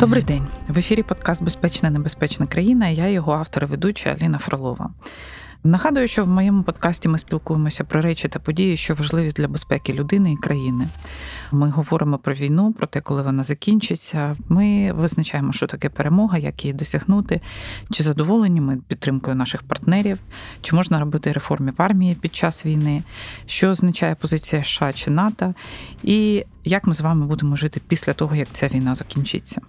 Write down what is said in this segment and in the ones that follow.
Добрий день в ефірі подкаст Безпечна небезпечна країна. Я його автор і ведуча Аліна Фролова. Нагадую, що в моєму подкасті ми спілкуємося про речі та події, що важливі для безпеки людини і країни. Ми говоримо про війну, про те, коли вона закінчиться. Ми визначаємо, що таке перемога, як її досягнути, чи задоволені ми підтримкою наших партнерів, чи можна робити реформи в армії під час війни, що означає позиція США чи НАТО, і як ми з вами будемо жити після того, як ця війна закінчиться.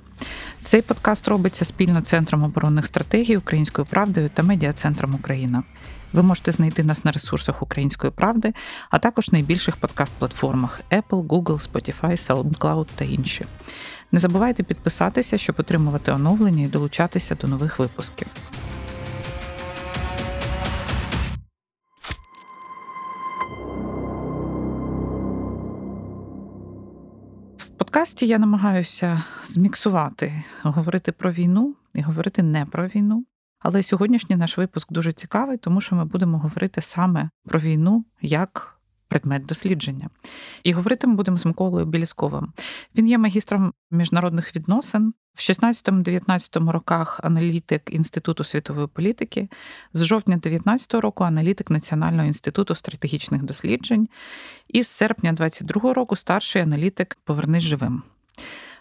Цей подкаст робиться спільно Центром оборонних стратегій Українською правдою та медіа-центром Україна. Ви можете знайти нас на ресурсах Української правди, а також найбільших подкаст-платформах Apple, Google, Spotify, SoundCloud та інші. Не забувайте підписатися, щоб отримувати оновлення і долучатися до нових випусків. Подкасті я намагаюся зміксувати, говорити про війну і говорити не про війну. Але сьогоднішній наш випуск дуже цікавий, тому що ми будемо говорити саме про війну як предмет дослідження. І говорити ми будемо з Миколою Білісковим. Він є магістром міжнародних відносин. В 16-19 роках аналітик Інституту світової політики, з жовтня 19 року аналітик Національного інституту стратегічних досліджень, і з серпня 22 року старший аналітик Повернись живим.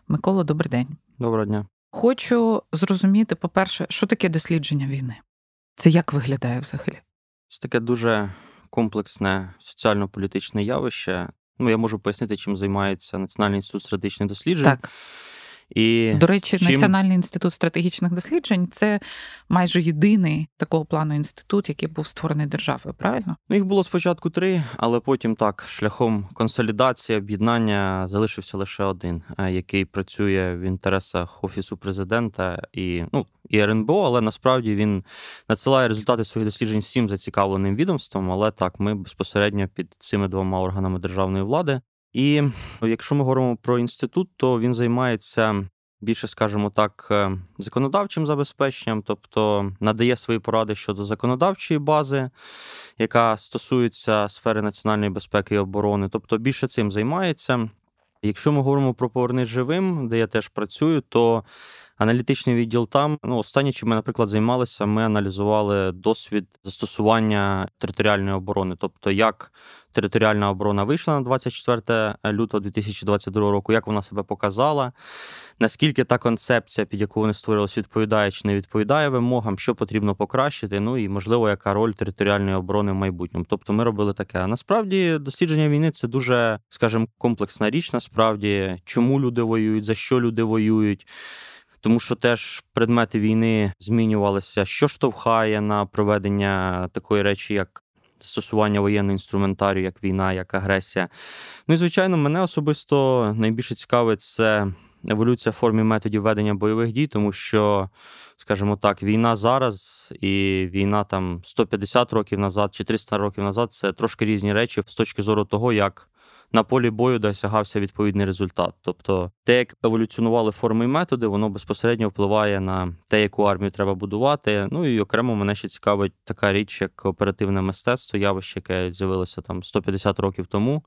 Микола, добрий день. Доброго дня. Хочу зрозуміти, по-перше, що таке дослідження війни? Це як виглядає взагалі? Це таке дуже комплексне соціально-політичне явище. Ну, я можу пояснити, чим займається Національний інститут стратегічних досліджень. Так. І До речі, чим... Національний інститут стратегічних досліджень це майже єдиний такого плану інститут, який був створений державою. Правильно? Ну, їх було спочатку три, але потім так, шляхом консолідації, об'єднання залишився лише один, е, який працює в інтересах офісу президента і ну і РНБО, але насправді він надсилає результати своїх досліджень всім зацікавленим відомством. Але так, ми безпосередньо під цими двома органами державної влади. І якщо ми говоримо про інститут, то він займається більше, скажімо так, е, законодавчим забезпеченням, тобто надає свої поради щодо законодавчої бази, яка стосується сфери національної безпеки і оборони, тобто більше цим займається. Якщо ми говоримо про повернись живим, де я теж працюю, то аналітичний відділ там, ну, останнє, чим ми, наприклад, займалися, ми аналізували досвід застосування територіальної оборони, тобто як територіальна оборона вийшла на 24 лютого 2022 року, як вона себе показала, наскільки та концепція, під яку вони створилися, відповідає чи не відповідає вимогам, що потрібно покращити, ну і можливо, яка роль територіальної оборони в майбутньому. Тобто ми робили таке. А насправді дослідження війни це дуже, скажімо, комплексна річ. Насправді, чому люди воюють, за що люди воюють. Тому що теж предмети війни змінювалися, що штовхає на проведення такої речі, як застосування воєнного інструментарію, як війна, як агресія. Ну і звичайно, мене особисто найбільше цікавить це еволюція формі методів ведення бойових дій, тому що, скажімо так, війна зараз і війна там 150 років назад чи 300 років назад це трошки різні речі з точки зору того, як на полі бою досягався відповідний результат. Тобто, те, як еволюціонували форми і методи, воно безпосередньо впливає на те, яку армію треба будувати. Ну і окремо мене ще цікавить така річ, як оперативне мистецтво, явище, яке з'явилося там 150 років тому.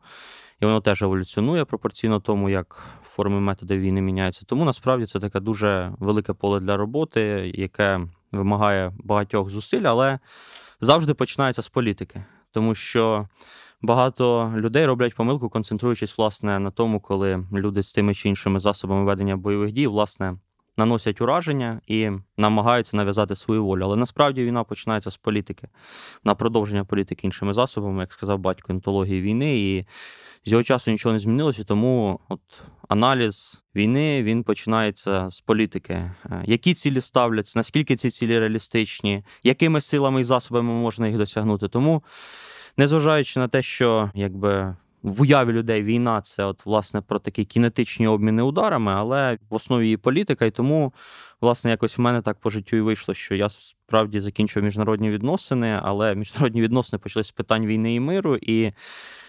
І воно теж еволюціонує пропорційно тому, як форми методи війни міняються. Тому насправді це таке дуже велике поле для роботи, яке вимагає багатьох зусиль, але завжди починається з політики, тому що багато людей роблять помилку, концентруючись власне на тому, коли люди з тими чи іншими засобами ведення бойових дій, власне. Наносять ураження і намагаються нав'язати свою волю. Але насправді війна починається з політики, на продовження політики іншими засобами, як сказав батько, інтології війни. І з його часу нічого не змінилося, тому от аналіз війни він починається з політики. Е, які цілі ставляться, наскільки ці цілі реалістичні, якими силами і засобами можна їх досягнути? Тому незважаючи на те, що якби. В уяві людей війна це от власне про такі кінетичні обміни ударами, але в основі її політика. І тому, власне, якось в мене так по життю і вийшло, що я справді закінчив міжнародні відносини, але міжнародні відносини почалися з питань війни і миру. І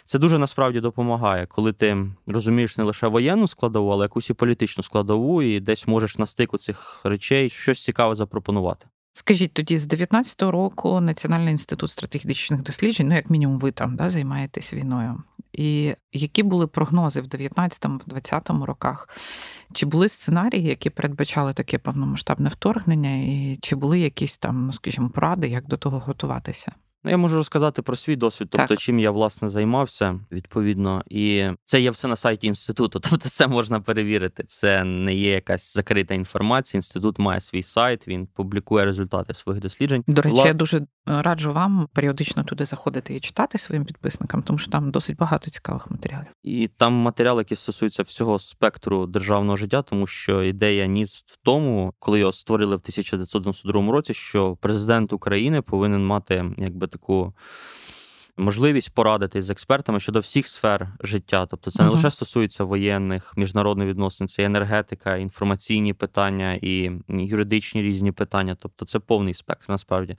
це дуже насправді допомагає, коли ти розумієш не лише воєнну складову, але якусь і політичну складову, і десь можеш на стику цих речей щось цікаве запропонувати. Скажіть тоді, з 19-го року Національний інститут стратегічних досліджень, ну як мінімум, ви там да, займаєтесь війною. І які були прогнози в 19-20 роках? Чи були сценарії, які передбачали таке повномасштабне вторгнення, і чи були якісь там, ну скажімо, поради, як до того готуватися? Ну, я можу розказати про свій досвід, тобто так. чим я власне займався відповідно, і це є все на сайті інституту. Тобто, це можна перевірити. Це не є якась закрита інформація. Інститут має свій сайт, він публікує результати своїх досліджень. До речі, Вла... я дуже раджу вам періодично туди заходити і читати своїм підписникам, тому що там досить багато цікавих матеріалів. І там матеріали, які стосуються всього спектру державного життя, тому що ідея ніс в тому, коли його створили в 1992 році, що президент України повинен мати якби таку. Можливість порадитись з експертами щодо всіх сфер життя, тобто це не uh-huh. лише стосується воєнних міжнародних відносин, це і енергетика, інформаційні питання і юридичні різні питання. Тобто це повний спектр. Насправді,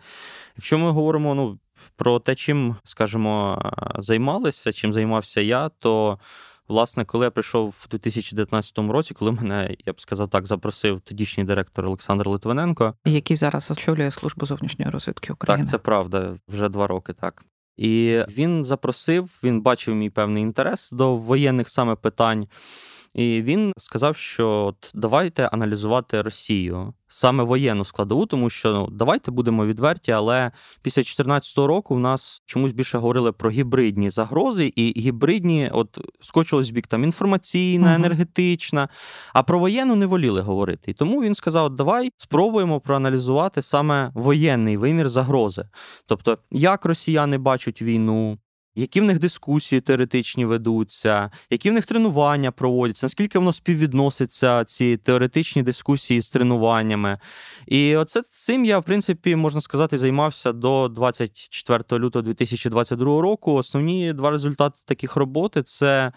якщо ми говоримо ну про те, чим скажімо, займалися, чим займався я, то власне, коли я прийшов в 2019 році, коли мене я б сказав так, запросив тодішній директор Олександр Литвиненко, який зараз очолює службу зовнішньої розвідки України. Так, це правда, вже два роки так. І він запросив, він бачив мій певний інтерес до воєнних саме питань. І він сказав, що от давайте аналізувати Росію саме воєнну складову, тому що ну давайте будемо відверті, але після 2014 року в нас чомусь більше говорили про гібридні загрози, і гібридні, от скочилось бік там інформаційна, енергетична, а про воєнну не воліли говорити. І тому він сказав: давай спробуємо проаналізувати саме воєнний вимір загрози, тобто як росіяни бачать війну які в них дискусії теоретичні ведуться, які в них тренування проводяться, наскільки воно співвідноситься, ці теоретичні дискусії з тренуваннями. І оце цим я, в принципі, можна сказати, займався до 24 лютого 2022 року. Основні два результати таких роботи це.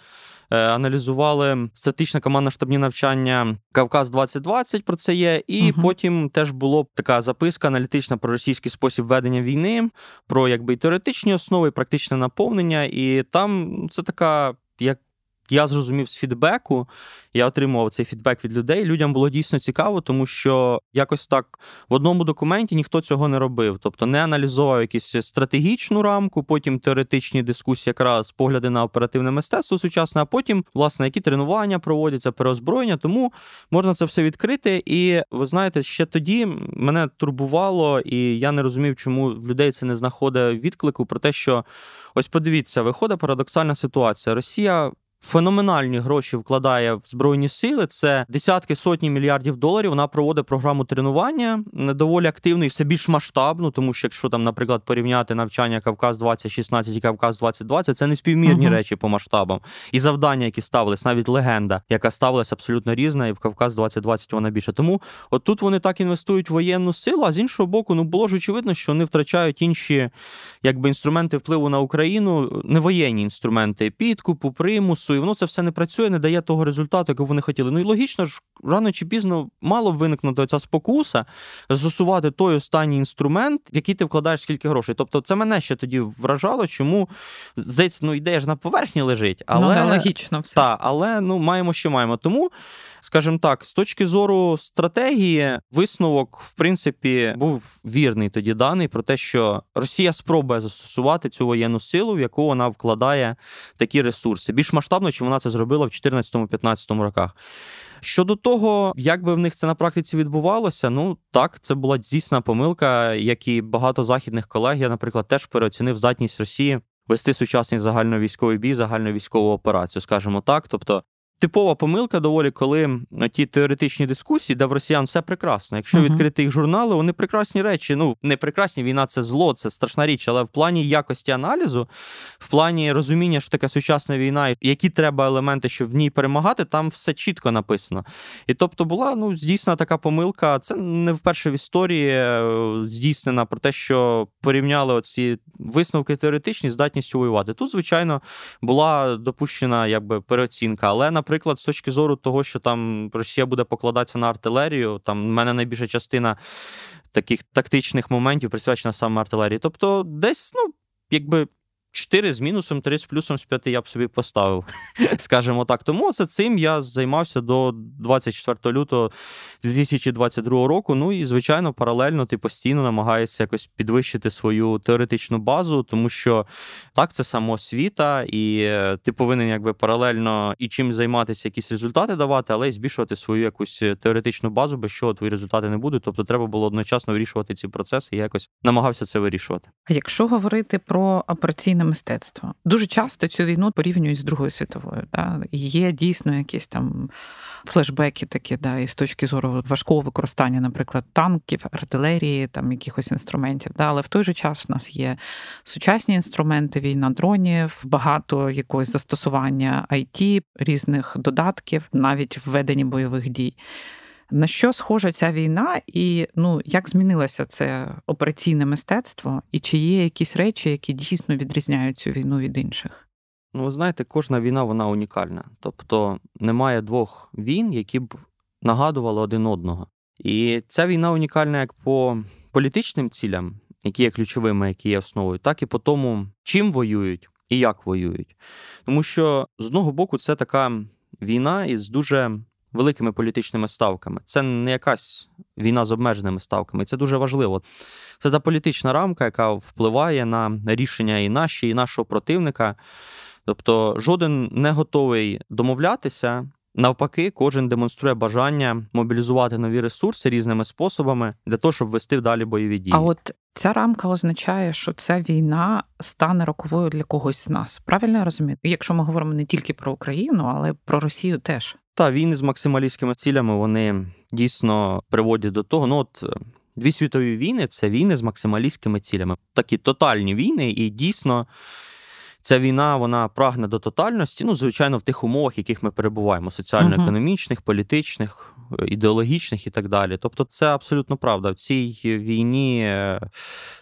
Е, аналізували статичне командно штабні навчання Кавказ 2020 Про це є, і угу. потім теж було така записка аналітична про російський спосіб ведення війни, про якби і теоретичні основи, і практичне наповнення. І там це така як я зрозумів з фідбеку, я отримував цей фідбек від людей. Людям було дійсно цікаво, тому що якось так в одному документі ніхто цього не робив. Тобто не аналізував якусь стратегічну рамку, потім теоретичні дискусії, якраз погляди на оперативне мистецтво сучасне, а потім, власне, які тренування проводяться, переозброєння. Тому можна це все відкрити. І ви знаєте, ще тоді мене турбувало, і я не розумів, чому в людей це не знаходить відклику про те, що ось подивіться, виходить парадоксальна ситуація. Росія феноменальні гроші вкладає в збройні сили. Це десятки сотні мільярдів доларів. Вона проводить програму тренування доволі активно і все більш масштабну, тому що якщо там, наприклад, порівняти навчання Кавказ 2016 і Кавказ 2020, це не співмірні uh-huh. речі по масштабам. І завдання, які ставились, навіть легенда, яка ставилася абсолютно різна, і в Кавказ 2020 вона більше. Тому от тут вони так інвестують в воєнну силу, а з іншого боку, ну було ж очевидно, що вони втрачають інші якби інструменти впливу на Україну, не воєнні інструменти підкупу, і воно це все не працює, не дає того результату, який вони хотіли. Ну і логічно ж, рано чи пізно мало б виникнути ця спокуса, застосувати той останній інструмент, в який ти вкладаєш скільки грошей. Тобто, це мене ще тоді вражало, чому здається, ну ідея ж на поверхні лежить, ну, але ну, логічно все. Та, але ну маємо, що маємо. Тому. Скажімо так, з точки зору стратегії, висновок, в принципі, був вірний тоді даний про те, що Росія спробує застосувати цю воєнну силу, в яку вона вкладає такі ресурси. Більш масштабно, чим вона це зробила в 2014-2015 роках. Щодо того, як би в них це на практиці відбувалося, ну так, це була дійсна помилка, як і багато західних колег, я, наприклад, теж переоцінив здатність Росії вести сучасний загальновійськовий бій, загальновійськову операцію, скажімо так. Тобто Типова помилка доволі, коли ті теоретичні дискусії, де в росіян все прекрасно. Якщо uh-huh. відкрити їх журнали, вони прекрасні речі. Ну не прекрасні війна, це зло, це страшна річ. Але в плані якості аналізу, в плані розуміння, що таке сучасна війна, які треба елементи, щоб в ній перемагати, там все чітко написано. І тобто була ну здійснена така помилка. Це не вперше в історії е, здійснена про те, що порівняли оці висновки теоретичні здатністю воювати. Тут, звичайно, була допущена якби переоцінка, але на наприклад, з точки зору того, що там Росія буде покладатися на артилерію, там в мене найбільша частина таких тактичних моментів присвячена саме артилерії. Тобто, десь, ну, якби. 4 з мінусом, 3 з плюсом з 5 я б собі поставив, скажімо так. Тому це цим я займався до 24 лютого 2022 року. Ну і, звичайно, паралельно ти постійно намагаєшся якось підвищити свою теоретичну базу, тому що так, це самоосвіта, і е, ти повинен якби паралельно і чим займатися, якісь результати давати, але й збільшувати свою якусь теоретичну базу, без чого твої результати не будуть. Тобто треба було одночасно вирішувати ці процеси. і якось намагався це вирішувати. А якщо говорити про операційне мистецтво, дуже часто цю війну порівнюють з Другою світовою. Да? Є дійсно якісь там флешбеки такі, да, і з точки зору важкого використання, наприклад, танків, артилерії, там якихось інструментів. Да? Але в той же час в нас є сучасні інструменти, війна дронів, багато якогось застосування IT, різних додатків, навіть введені бойових дій. На що схожа ця війна, і ну як змінилося це операційне мистецтво, і чи є якісь речі, які дійсно відрізняють цю війну від інших? Ну, ви знаєте, кожна війна вона унікальна. Тобто немає двох війн, які б нагадували один одного. І ця війна унікальна як по політичним цілям, які є ключовими, які є основою, так і по тому, чим воюють і як воюють. Тому що з одного боку це така війна із дуже великими політичними ставками. Це не якась війна з обмеженими ставками. Це дуже важливо. Це та політична рамка, яка впливає на рішення і наші, і нашого противника. Тобто, жоден не готовий домовлятися. Навпаки, кожен демонструє бажання мобілізувати нові ресурси різними способами для того, щоб вести далі бойові дії. А от ця рамка означає, що ця війна стане роковою для когось з нас. Правильно я розумію? Якщо ми говоримо не тільки про Україну, але про Росію теж. Та війни з максималістськими цілями вони дійсно приводять до того. Ну от дві світові війни це війни з максималістськими цілями. Такі тотальні війни, і дійсно ця війна вона прагне до тотальності. Ну, звичайно, в тих умовах, в яких ми перебуваємо: соціально-економічних, політичних, ідеологічних і так далі. Тобто, це абсолютно правда. В цій війні е,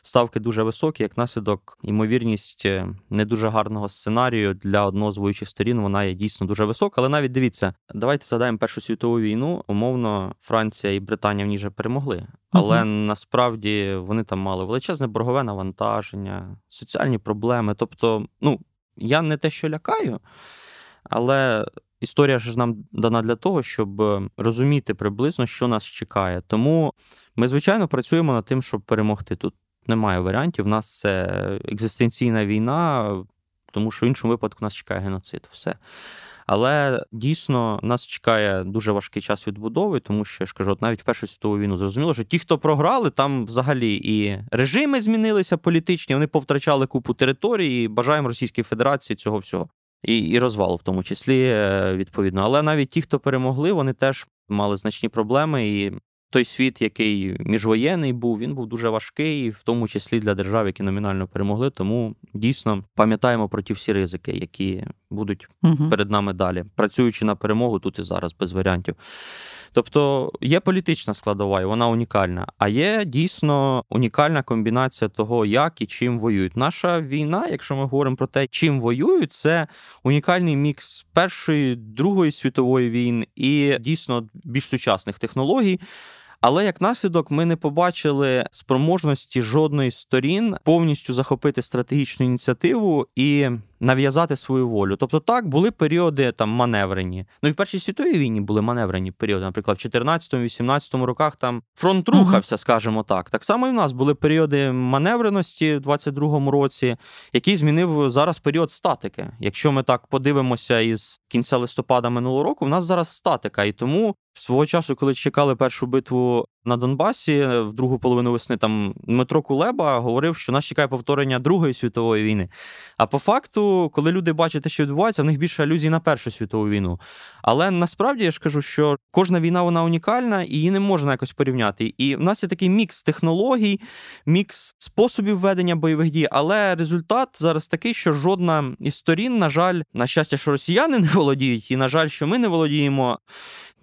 ставки дуже високі, як наслідок, ймовірність е, не дуже гарного сценарію для одного з воюючих сторін вона є дійсно дуже висока. Але навіть дивіться, давайте згадаємо Першу світову війну. Умовно, Франція і Британія в ній вже перемогли. Але uh насправді вони там мали величезне боргове навантаження, соціальні проблеми. Тобто, ну я не те, що лякаю, але історія ж нам дана для того, щоб е, розуміти приблизно, що нас чекає. Тому ми, звичайно, працюємо над тим, щоб перемогти. Тут немає варіантів. У нас це екзистенційна війна, тому що в іншому випадку нас чекає геноцид. Все. Але дійсно нас чекає дуже важкий час відбудови, тому що я ж кажу, от навіть в Першу світову війну зрозуміло, що ті, хто програли, там взагалі і режими змінилися політичні, вони повтрачали купу території. і Бажаємо Російській Федерації цього всього і і розвалу, в тому числі е, відповідно. Але навіть ті, хто перемогли, вони теж мали значні проблеми. І той світ, який міжвоєнний був, він був дуже важкий, в тому числі для держав, які номінально перемогли. Тому дійсно пам'ятаємо про ті всі ризики, які будуть угу. перед нами далі, працюючи на перемогу тут і зараз без варіантів. Тобто є політична складова, і вона унікальна, а є дійсно унікальна комбінація того, як і чим воюють. Наша війна, якщо ми говоримо про те, чим воюють, це унікальний мікс першої, другої світової війни і дійсно більш сучасних технологій. Але як наслідок ми не побачили спроможності жодної з сторін повністю захопити стратегічну ініціативу і нав'язати свою волю. Тобто, так були періоди там маневрені. Ну і в першій світовій війні були маневрені періоди. Наприклад, в 14-18 роках там фронт рухався, скажімо так. Так само і в нас були періоди маневреності в 22-му році, який змінив зараз період статики. Якщо ми так подивимося із кінця листопада минулого року, в нас зараз статика, і тому свого часу, коли чекали першу битву на Донбасі в другу половину весни там Дмитро Кулеба говорив, що нас чекає повторення Другої світової війни. А по факту, коли люди бачать що відбувається, в них більше алюзій на Першу світову війну. Але насправді я ж кажу, що кожна війна вона унікальна і її не можна якось порівняти. І в нас є такий мікс технологій, мікс способів ведення бойових дій, але результат зараз такий, що жодна із сторін, на жаль, на щастя, що росіяни не володіють, і на жаль, що ми не володіємо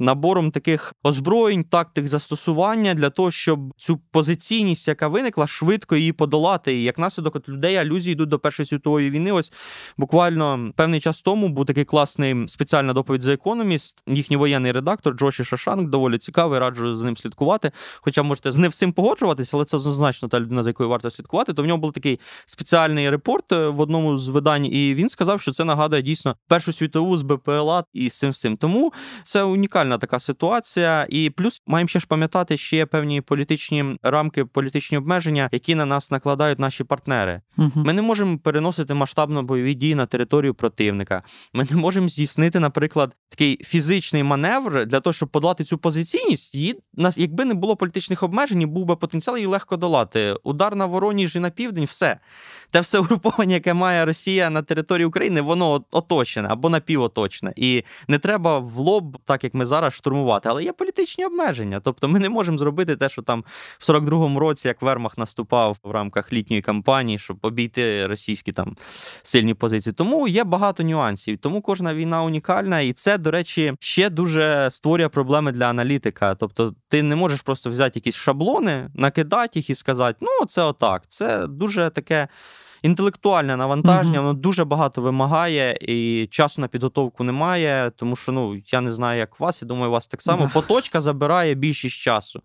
набором набором таких озброєнь, тактик застосування для того, щоб цю позиційність, яка виникла, швидко її подолати. І як наслідок от людей алюзії йдуть до Першої світової війни. Ось буквально певний час тому був такий класний спеціальна доповідь за економіст. Їхній воєнний редактор Джоші Шашанк доволі цікавий, раджу за ним слідкувати. Хоча можете з не всім погоджуватися, але це зазначно та людина, за якою варто слідкувати. То в нього був такий спеціальний репорт е, в одному з видань, і він сказав, що це нагадує дійсно Першу світову з БПЛА і з цим всім. Тому це унікальна така ситуація. І плюс маємо ще ж пам'ятати, що є певні політичні рамки, політичні обмеження, які на нас накладають наші партнери. Угу. Ми не можемо переносити масштабно бойові дії на територію противника. Ми не можемо здійснити, наприклад, такий фізичний маневр для того, щоб подолати цю позиційність. Її нас, якби не було політичних обмежень, був би потенціал її легко долати. Удар на Вороніж і на південь, все те все угруповання, яке має Росія на території України, воно оточене або напівоточне. І не треба в лоб, так як ми зараз, штурмувати. Але є політичні обмеження. Тобто ми не можемо зробити те, що там в 42-му році, як Вермах наступав в рамках літньої кампанії, щоб обійти російські там сильні позиції. Тому є багато нюансів. Тому кожна війна унікальна, і це, до речі, ще дуже створює проблеми для аналітика. Тобто, ти не можеш просто взяти якісь шаблони, накидати їх і сказати, ну це отак. Це дуже таке інтелектуальне навантаження, воно дуже багато вимагає, і часу на підготовку немає. Тому що ну я не знаю, як вас, я думаю, у вас так само. Да. Поточка забирає більшість часу.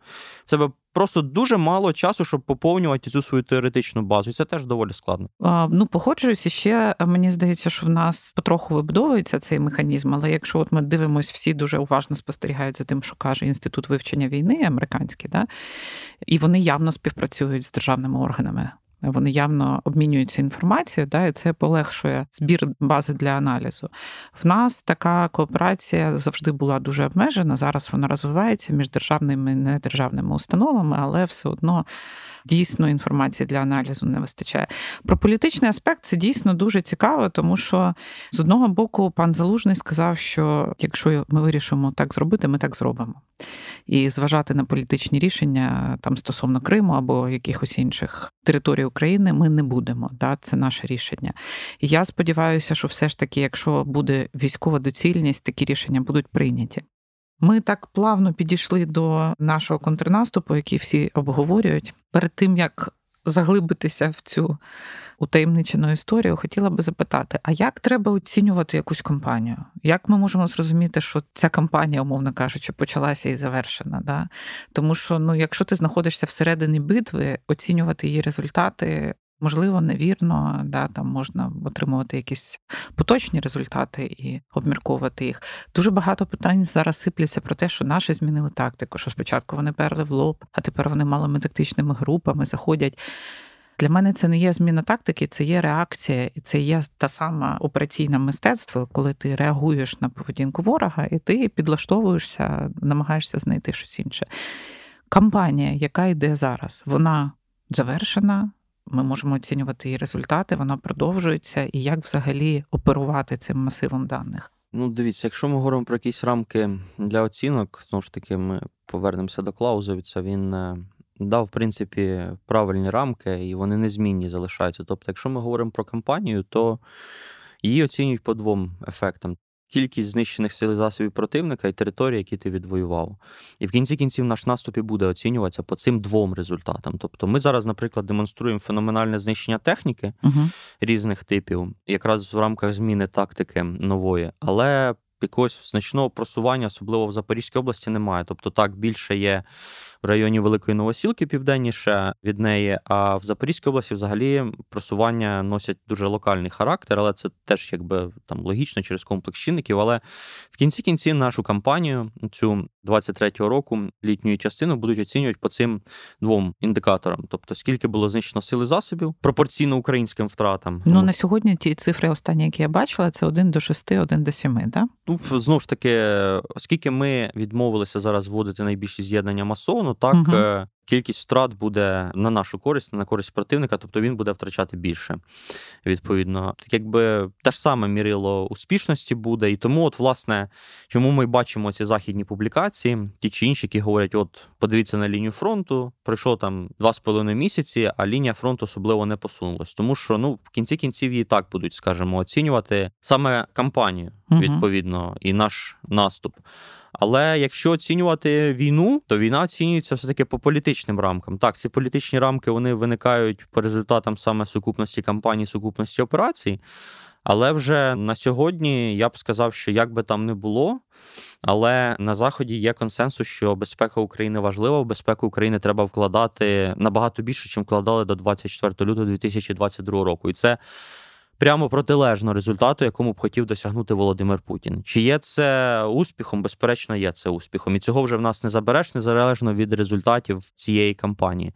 В тебе просто дуже мало часу, щоб поповнювати цю свою теоретичну базу. І це теж доволі складно. А, Ну, погоджуюся, ще мені здається, що в нас потроху вибудовується цей механізм. Але якщо от ми дивимося, всі дуже уважно спостерігають за тим, що каже інститут вивчення війни американський, да, і вони явно співпрацюють з державними органами. Вони явно обмінюються інформацією, да, і це полегшує збір бази для аналізу. В нас така кооперація завжди була дуже обмежена. Зараз вона розвивається між державними і недержавними установами, але все одно дійсно інформації для аналізу не вистачає. Про політичний аспект це дійсно дуже цікаво, тому що з одного боку пан Залужний сказав, що якщо ми вирішимо так зробити, ми так зробимо. І зважати на політичні рішення там стосовно Криму або якихось інших територій України ми не будемо. Да? Це наше рішення. І я сподіваюся, що все ж таки, якщо буде військова доцільність, такі рішення будуть прийняті. Ми так плавно підійшли до нашого контрнаступу, який всі обговорюють. Перед тим як заглибитися в цю утаємничену історію, хотіла би запитати: а як треба оцінювати якусь компанію? Як ми можемо зрозуміти, що ця кампанія, умовно кажучи, почалася і завершена? Да? Тому що ну, якщо ти знаходишся всередині битви, оцінювати її результати Можливо, невірно, да, там можна отримувати якісь поточні результати і обмірковувати їх. Дуже багато питань зараз сипляться про те, що наші змінили тактику, що спочатку вони перли в лоб, а тепер вони малими тактичними групами заходять. Для мене це не є зміна тактики, це є реакція, і це є та сама операційне мистецтво, коли ти реагуєш на поведінку ворога, і ти підлаштовуєшся, намагаєшся знайти щось інше. Кампанія, яка йде зараз, вона завершена. Ми можемо оцінювати її результати, вона продовжується, і як взагалі оперувати цим масивом даних. Ну, дивіться, якщо ми говоримо про якісь рамки для оцінок, знову ж таки, ми повернемося до Клаузовіца. Він е, дав, в принципі, правильні рамки, і вони незмінні залишаються. Тобто, якщо ми говоримо про кампанію, то її оцінюють по двом ефектам кількість знищених сил і засобів противника і території, які ти відвоював. І в кінці кінців наш наступ і буде оцінюватися по цим двом результатам. Тобто, ми зараз, наприклад, демонструємо феноменальне знищення техніки uh різних типів, якраз в рамках зміни тактики нової, але якогось значного просування, особливо в Запорізькій області, немає. Тобто, так більше є в районі Великої Новосілки, південніше від неї. А в Запорізькій області взагалі просування носять дуже локальний характер, але це теж якби там логічно через комплекс чинників. Але в кінці кінці нашу кампанію, цю 23-го року, літньої частину будуть оцінювати по цим двом індикаторам: тобто скільки було знищено сили засобів пропорційно українським втратам. Ну на сьогодні ті цифри, останні, які я бачила, це 1 до 6, 1 до 7, да? Ну знову ж таки, оскільки ми відмовилися зараз вводити найбільші з'єднання масону, так угу. кількість втрат буде на нашу користь, на користь противника, тобто він буде втрачати більше. Відповідно, так якби те ж саме мірило успішності буде. І тому, от, власне, чому ми бачимо ці західні публікації, ті чи інші, які говорять: от, подивіться на лінію фронту, пройшло там два з половиною місяці, а лінія фронту особливо не посунулась. Тому що ну, в кінці кінців її так будуть, скажімо, оцінювати саме кампанію, відповідно, угу. і наш наступ. Але якщо оцінювати війну, то війна оцінюється все таки по політичним рамкам. Так, ці політичні рамки вони виникають по результатам саме сукупності кампаній, сукупності операцій. Але вже на сьогодні я б сказав, що як би там не було, але на заході є консенсус, що безпека України важлива. В безпеку України треба вкладати набагато більше, чим вкладали до 24 лютого 2022 року. І це прямо протилежно результату, якому б хотів досягнути Володимир Путін. Чи є це успіхом? Безперечно, є це успіхом, і цього вже в нас не забереш незалежно від результатів цієї кампанії.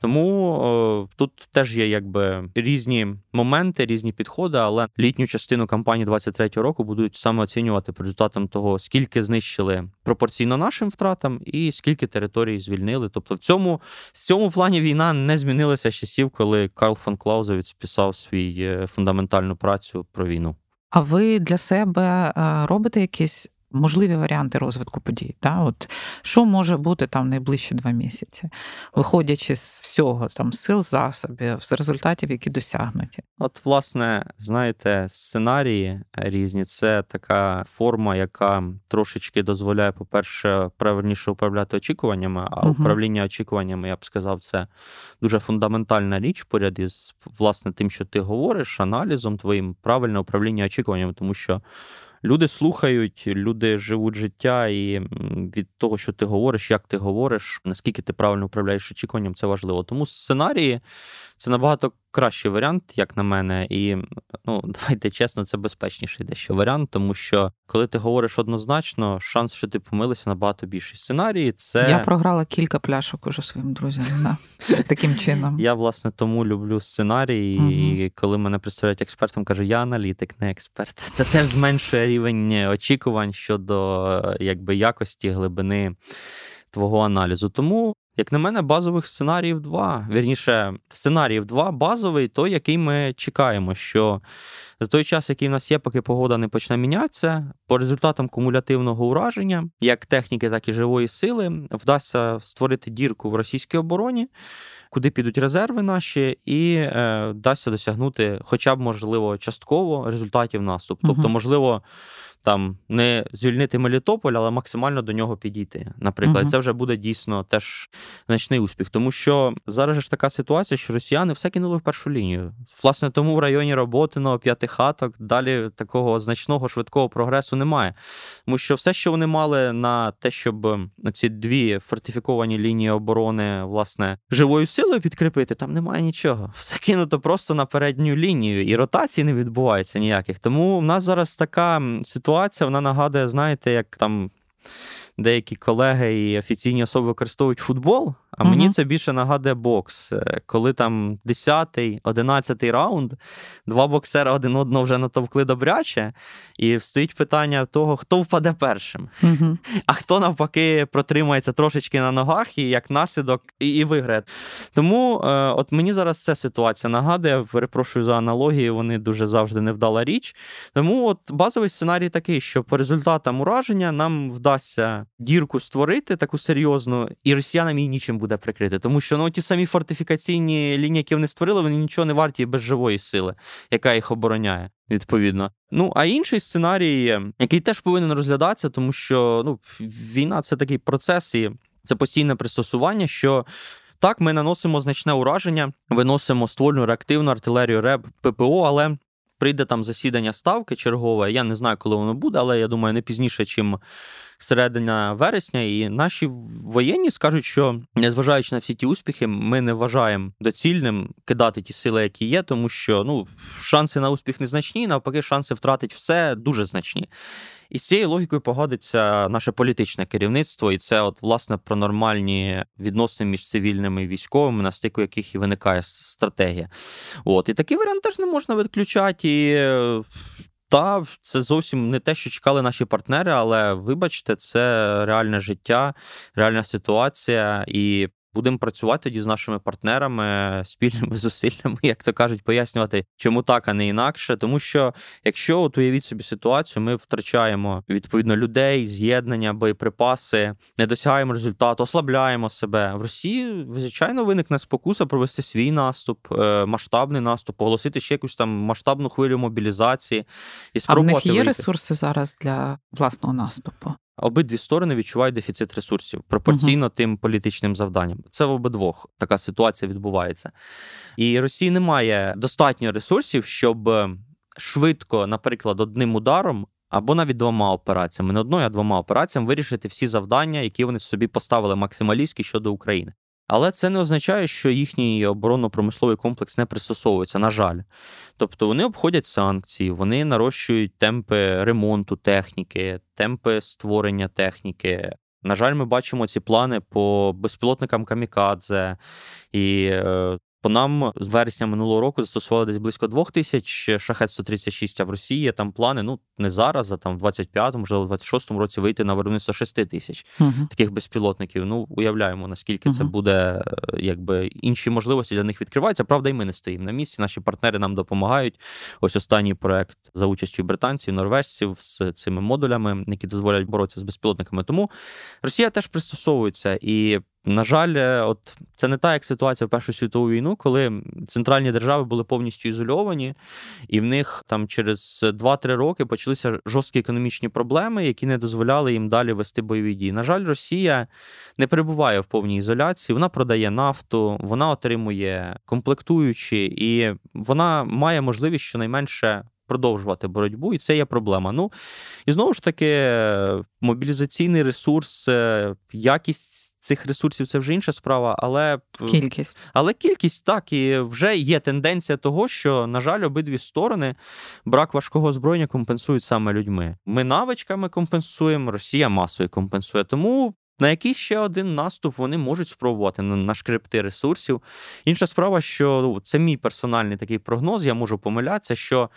Тому о, тут теж є якби різні моменти, різні підходи, але літню частину кампанії 23-го року будуть саме оцінювати по результатам того, скільки знищили пропорційно нашим втратам, і скільки територій звільнили. Тобто, в цьому в цьому плані війна не змінилася з часів, коли Карл фон Клаузевіц писав свій е, фундаментальну працю про війну. А ви для себе е, робите якісь можливі варіанти розвитку подій. Да? От Що може бути там найближчі два місяці, виходячи з всього, там сил, засобів, з результатів, які досягнуті? От, власне, знаєте, сценарії різні це така форма, яка трошечки дозволяє, по-перше, правильніше управляти очікуваннями, а угу. управління очікуваннями, я б сказав, це дуже фундаментальна річ поряд із власне тим, що ти говориш, аналізом твоїм правильне управління очікуваннями, тому що люди слухають, люди живуть життя, і від того, що ти говориш, як ти говориш, наскільки ти правильно управляєш очікуванням, це важливо. Тому сценарії це набагато кращий варіант, як на мене, і ну давайте чесно, це безпечніший дещо варіант, тому що коли ти говориш однозначно, шанс, що ти помилився, набагато більший. Сценарії це я програла кілька пляшок уже своїм друзям. Да. Таким чином я власне тому люблю сценарії, і коли мене представляють експертом, кажу, я аналітик, не експерт. Це теж зменшує рівень очікувань щодо якби якості глибини твого аналізу. Тому як на мене, базових сценаріїв два. Вірніше, сценаріїв два базовий, той, який ми чекаємо, що за той час, який в нас є, поки погода не почне мінятися, по результатам кумулятивного ураження, як техніки, так і живої сили, вдасться створити дірку в російській обороні, куди підуть резерви наші, і е, вдасться досягнути, хоча б можливо, частково результатів наступу. Тобто, можливо там не звільнити Мелітополь, але максимально до нього підійти. Наприклад, uh це вже буде дійсно теж значний успіх, тому що зараз ж така ситуація, що росіяни все кинули в першу лінію. Власне, тому в районі Роботиного, п'ятихаток далі такого значного швидкого прогресу немає. Тому що все, що вони мали на те, щоб ці дві фортифіковані лінії оборони, власне, живою силою підкріпити, там немає нічого. Все кинуто просто на передню лінію, і ротації не відбувається ніяких. Тому в нас зараз така ситуація вона нагадує, знаєте, як там деякі колеги і офіційні особи використовують футбол. А мені це більше нагадує бокс. Е, коли там 10-й, 11-й раунд, два боксери один одного вже натовкли добряче, і стоїть питання того, хто впаде першим, uh а хто навпаки протримається трошечки на ногах і як наслідок і, і виграє. Тому е, от мені зараз ця ситуація нагадує, перепрошую за аналогії, вони дуже завжди невдала річ. Тому от базовий сценарій такий, що по результатам ураження нам вдасться дірку створити таку серйозну, і росіянам її нічим буде прикрити. Тому що ну, ті самі фортифікаційні лінії, які вони створили, вони нічого не варті без живої сили, яка їх обороняє. Відповідно, ну а інший сценарій, який теж повинен розглядатися, тому що ну війна це такий процес, і це постійне пристосування. що так, ми наносимо значне ураження, виносимо ствольну реактивну артилерію РЕБ ППО, але прийде там засідання ставки чергове. Я не знаю, коли воно буде, але я думаю, не пізніше, чим середина вересня, і наші воєнні скажуть, що незважаючи на всі ті успіхи, ми не вважаємо доцільним кидати ті сили, які є, тому що ну шанси на успіх незначні, навпаки, шанси втратити все дуже значні. І з цією логікою погодиться наше політичне керівництво, і це, от, власне, про нормальні відносини між цивільними і військовими, на стику яких і виникає стратегія. От, І такий варіант теж не можна виключати. І та це зовсім не те, що чекали наші партнери, але вибачте, це реальне життя, реальна ситуація, і Будемо працювати тоді з нашими партнерами спільними зусиллями, як то кажуть, пояснювати, чому так, а не інакше. Тому що якщо от уявіть собі ситуацію, ми втрачаємо відповідно людей, з'єднання, боєприпаси, не досягаємо результату, ослабляємо себе в Росії. Звичайно, виникне спокуса провести свій наступ, е, масштабний наступ, оголосити ще якусь там масштабну хвилю мобілізації і спробувати. А в них є вийти. ресурси зараз для власного наступу. Обидві сторони відчувають дефіцит ресурсів пропорційно uh тим політичним завданням. Це в обидвох така ситуація відбувається. І Росії немає достатньо ресурсів, щоб швидко, наприклад, одним ударом. Або навіть двома операціями, не одною, а двома операціями вирішити всі завдання, які вони собі поставили максималістські щодо України. Але це не означає, що їхній оборонно-промисловий комплекс не пристосовується, на жаль. Тобто вони обходять санкції, вони нарощують темпи ремонту техніки, темпи створення техніки. На жаль, ми бачимо ці плани по безпілотникам Камікадзе і е, по нам з вересня минулого року застосували десь близько двох тисяч шахет 136, а в Росії є там плани, ну не зараз, а там в 25-му, можливо, в 26-му році вийти на виробництво 6 тисяч uh таких безпілотників. Ну, уявляємо, наскільки uh це буде, е, якби інші можливості для них відкриваються. Правда, і ми не стоїмо на місці. Наші партнери нам допомагають. Ось останній проект за участю британців, норвежців з цими модулями, які дозволять боротися з безпілотниками. Тому Росія теж пристосовується і на жаль, е, от це не та як ситуація в Першу світову війну, коли центральні держави були повністю ізольовані, і в них там через 2-3 роки почалися жорсткі економічні проблеми, які не дозволяли їм далі вести бойові дії. На жаль, Росія не перебуває в повній ізоляції, вона продає нафту, вона отримує комплектуючі, і вона має можливість щонайменше продовжувати боротьбу, і це є проблема. Ну і знову ж таки, мобілізаційний ресурс, е, якість цих ресурсів це вже інша справа, але кількість. Але кількість так і вже є тенденція того, що, на жаль, обидві сторони брак важкого озброєння компенсують саме людьми. Ми навичками компенсуємо, Росія масою компенсує. Тому на якийсь ще один наступ вони можуть спробувати нашкребти ресурсів. Інша справа, що ну, це мій персональний такий прогноз, я можу помилятися, що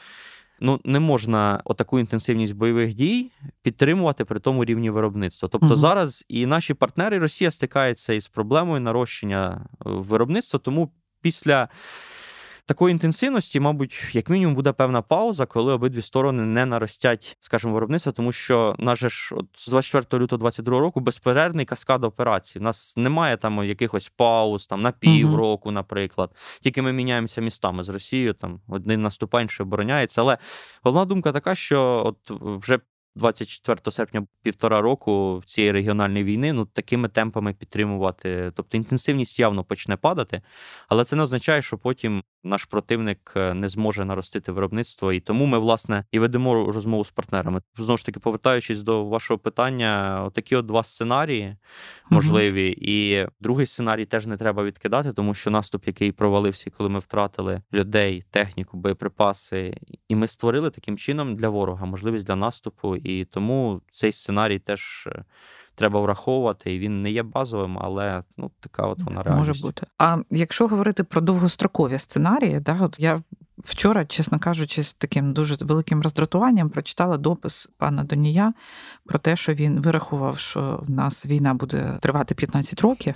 ну не можна отаку інтенсивність бойових дій підтримувати при тому рівні виробництва. Тобто угу. зараз і наші партнери Росія стикається із проблемою нарощення виробництва, тому після такої інтенсивності, мабуть, як мінімум буде певна пауза, коли обидві сторони не наростять, скажімо, виробництва, тому що наш ж от з 24 лютого 22 року безперервний каскад операцій. У нас немає там якихось пауз там на півроку, наприклад. Тільки ми міняємося містами з Росією, там один наступає, інший обороняється. Але головна думка така, що от вже 24 серпня півтора року цієї регіональної війни ну такими темпами підтримувати. Тобто інтенсивність явно почне падати, але це не означає, що потім наш противник е, не зможе наростити виробництво. І тому ми, власне, і ведемо розмову з партнерами. Знову ж таки, повертаючись до вашого питання, отакі от два сценарії можливі. mm І другий сценарій теж не треба відкидати, тому що наступ, який провалився, коли ми втратили людей, техніку, боєприпаси, і ми створили таким чином для ворога можливість для наступу. І тому цей сценарій теж. Треба враховувати, і він не є базовим, але ну така от вона реальність. може бути. А якщо говорити про довгострокові сценарії, да, от я вчора, чесно кажучи, з таким дуже великим роздратуванням прочитала допис пана Донія про те, що він вирахував, що в нас війна буде тривати 15 років.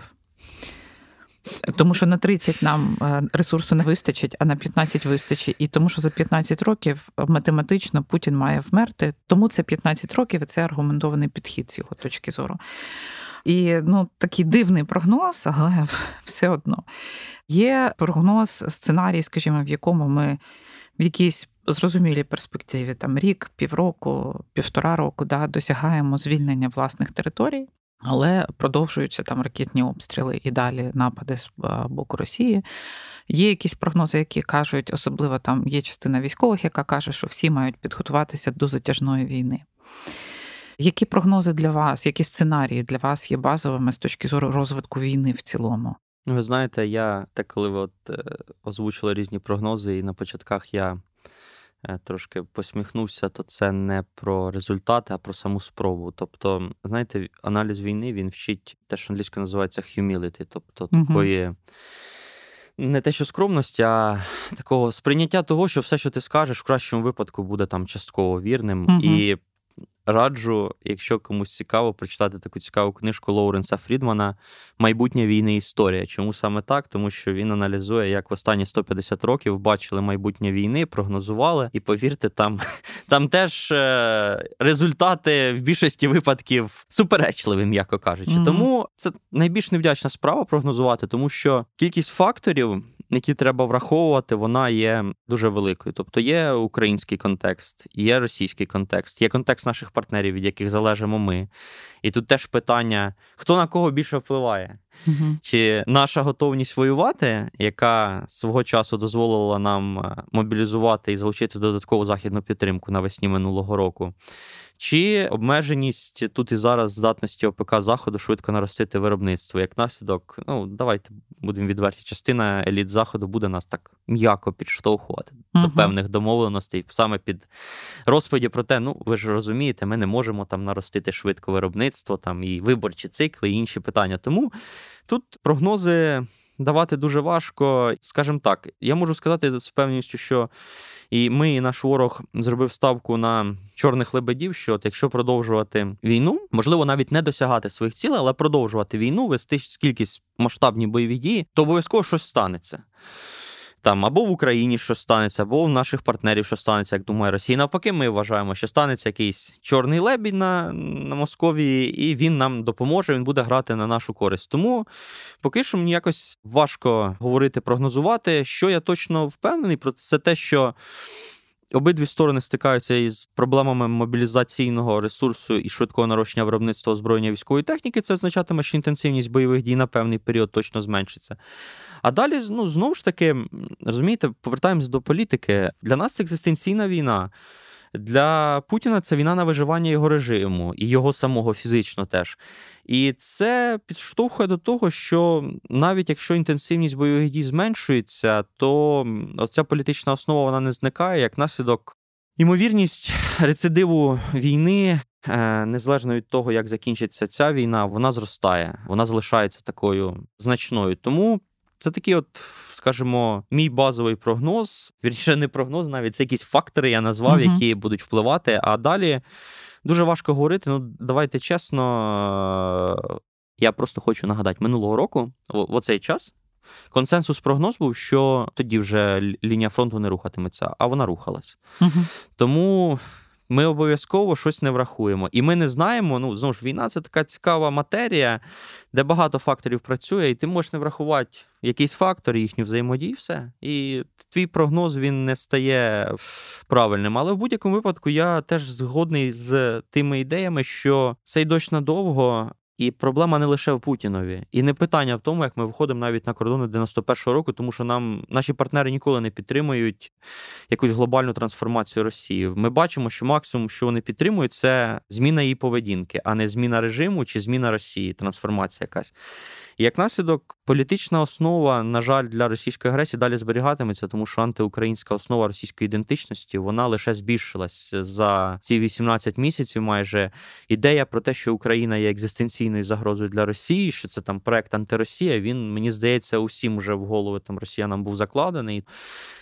Тому що на 30 нам е, ресурсу не вистачить, а на 15 вистачить. І тому, що за 15 років математично Путін має вмерти. Тому це 15 років і це аргументований підхід з його точки зору. І ну, такий дивний прогноз, але все одно є прогноз, сценарій, скажімо, в якому ми в якійсь зрозумілій перспективі там рік, півроку, півтора року да, досягаємо звільнення власних територій. Але продовжуються там ракетні обстріли і далі напади з боку Росії. Є якісь прогнози, які кажуть, особливо там є частина військових, яка каже, що всі мають підготуватися до затяжної війни. Які прогнози для вас, які сценарії для вас є базовими з точки зору розвитку війни в цілому? Ну, ви знаєте, я так коли ви от е, озвучили різні прогнози, і на початках я трошки посміхнувся, то це не про результати, а про саму спробу. Тобто, знаєте, аналіз війни він вчить те, що англійською називається humility, тобто такої. Не те, що скромності, а такого сприйняття того, що все, що ти скажеш, в кращому випадку буде там частково вірним. Угу. І раджу, якщо комусь цікаво, прочитати таку цікаву книжку Лоуренса Фрідмана Майбутнє війни історія. Чому саме так? Тому що він аналізує, як в останні 150 років бачили майбутнє війни, прогнозували, і повірте, там там теж е, результати в більшості випадків суперечливі, м'яко кажучи. Mm-hmm. Тому це найбільш невдячна справа прогнозувати, тому що кількість факторів які треба враховувати, вона є дуже великою. Тобто є український контекст, є російський контекст, є контекст наших партнерів, від яких залежимо ми. І тут теж питання: хто на кого більше впливає? Угу. Чи наша готовність воювати, яка свого часу дозволила нам е, мобілізувати і залучити додаткову західну підтримку навесні минулого року? Чи обмеженість тут і зараз здатності ОПК заходу швидко наростити виробництво як наслідок? Ну давайте будемо відверті. Частина еліт заходу буде нас так м'яко підштовхувати uh-huh. до певних домовленостей, саме під розповіді про те, ну ви ж розумієте, ми не можемо там наростити швидко виробництво, там і виборчі цикли, і інші питання. Тому тут прогнози давати дуже важко. Скажімо так, я можу сказати з певністю, що. І ми, і наш ворог зробив ставку на чорних лебедів. Що от якщо продовжувати війну, можливо, навіть не досягати своїх цілей, але продовжувати війну, вести кількість масштабні бойові дії, то обов'язково щось станеться там або в Україні щось станеться, або в наших партнерів що станеться, як думає Росія. Навпаки, ми вважаємо, що станеться якийсь чорний лебідь на на Московії, і він нам допоможе. Він буде грати на нашу користь. Тому поки що мені якось важко говорити, прогнозувати, що я точно впевнений про це те, що. Обидві сторони стикаються із проблемами мобілізаційного ресурсу і швидкого нарощення виробництва озброєння військової техніки. Це означатиме, що інтенсивність бойових дій на певний період точно зменшиться. А далі, ну знову ж таки, розумієте, повертаємось до політики. Для нас екзистенційна війна. Для Путіна це війна на виживання його режиму і його самого фізично теж. І це підштовхує до того, що навіть якщо інтенсивність бойових дій зменшується, то оця політична основа вона не зникає як наслідок. Ймовірність рецидиву війни, е, незалежно від того, як закінчиться ця війна, вона зростає, вона залишається такою значною. Тому це такий, от, скажімо, мій базовий прогноз. Вірніше, не прогноз, навіть це якісь фактори я назвав, uh які будуть впливати. А далі дуже важко говорити. Ну, давайте чесно. Я просто хочу нагадати, минулого року, в оцей час, консенсус прогноз був, що тоді вже лінія фронту не рухатиметься, а вона рухалась. uh Тому ми обов'язково щось не врахуємо. І ми не знаємо. Ну, знову ж війна це така цікава матерія, де багато факторів працює, і ти можеш не врахувати якийсь фактор їхню взаємодію, все. І твій прогноз він не стає правильним. Але в будь-якому випадку я теж згодний з тими ідеями, що цей дощ надовго, і проблема не лише в Путінові, і не питання в тому, як ми виходимо навіть на кордони 91-го року, тому що нам наші партнери ніколи не підтримують якусь глобальну трансформацію Росії. Ми бачимо, що максимум, що вони підтримують, це зміна її поведінки, а не зміна режиму чи зміна Росії, трансформація якась. І як наслідок, політична основа, на жаль, для російської агресії далі зберігатиметься, тому що антиукраїнська основа російської ідентичності вона лише збільшилась за ці 18 місяців. Майже ідея про те, що Україна є екзистенційною загрозою для Росії, що це там проект антиросія. Він мені здається, усім вже в голови там росіянам був закладений.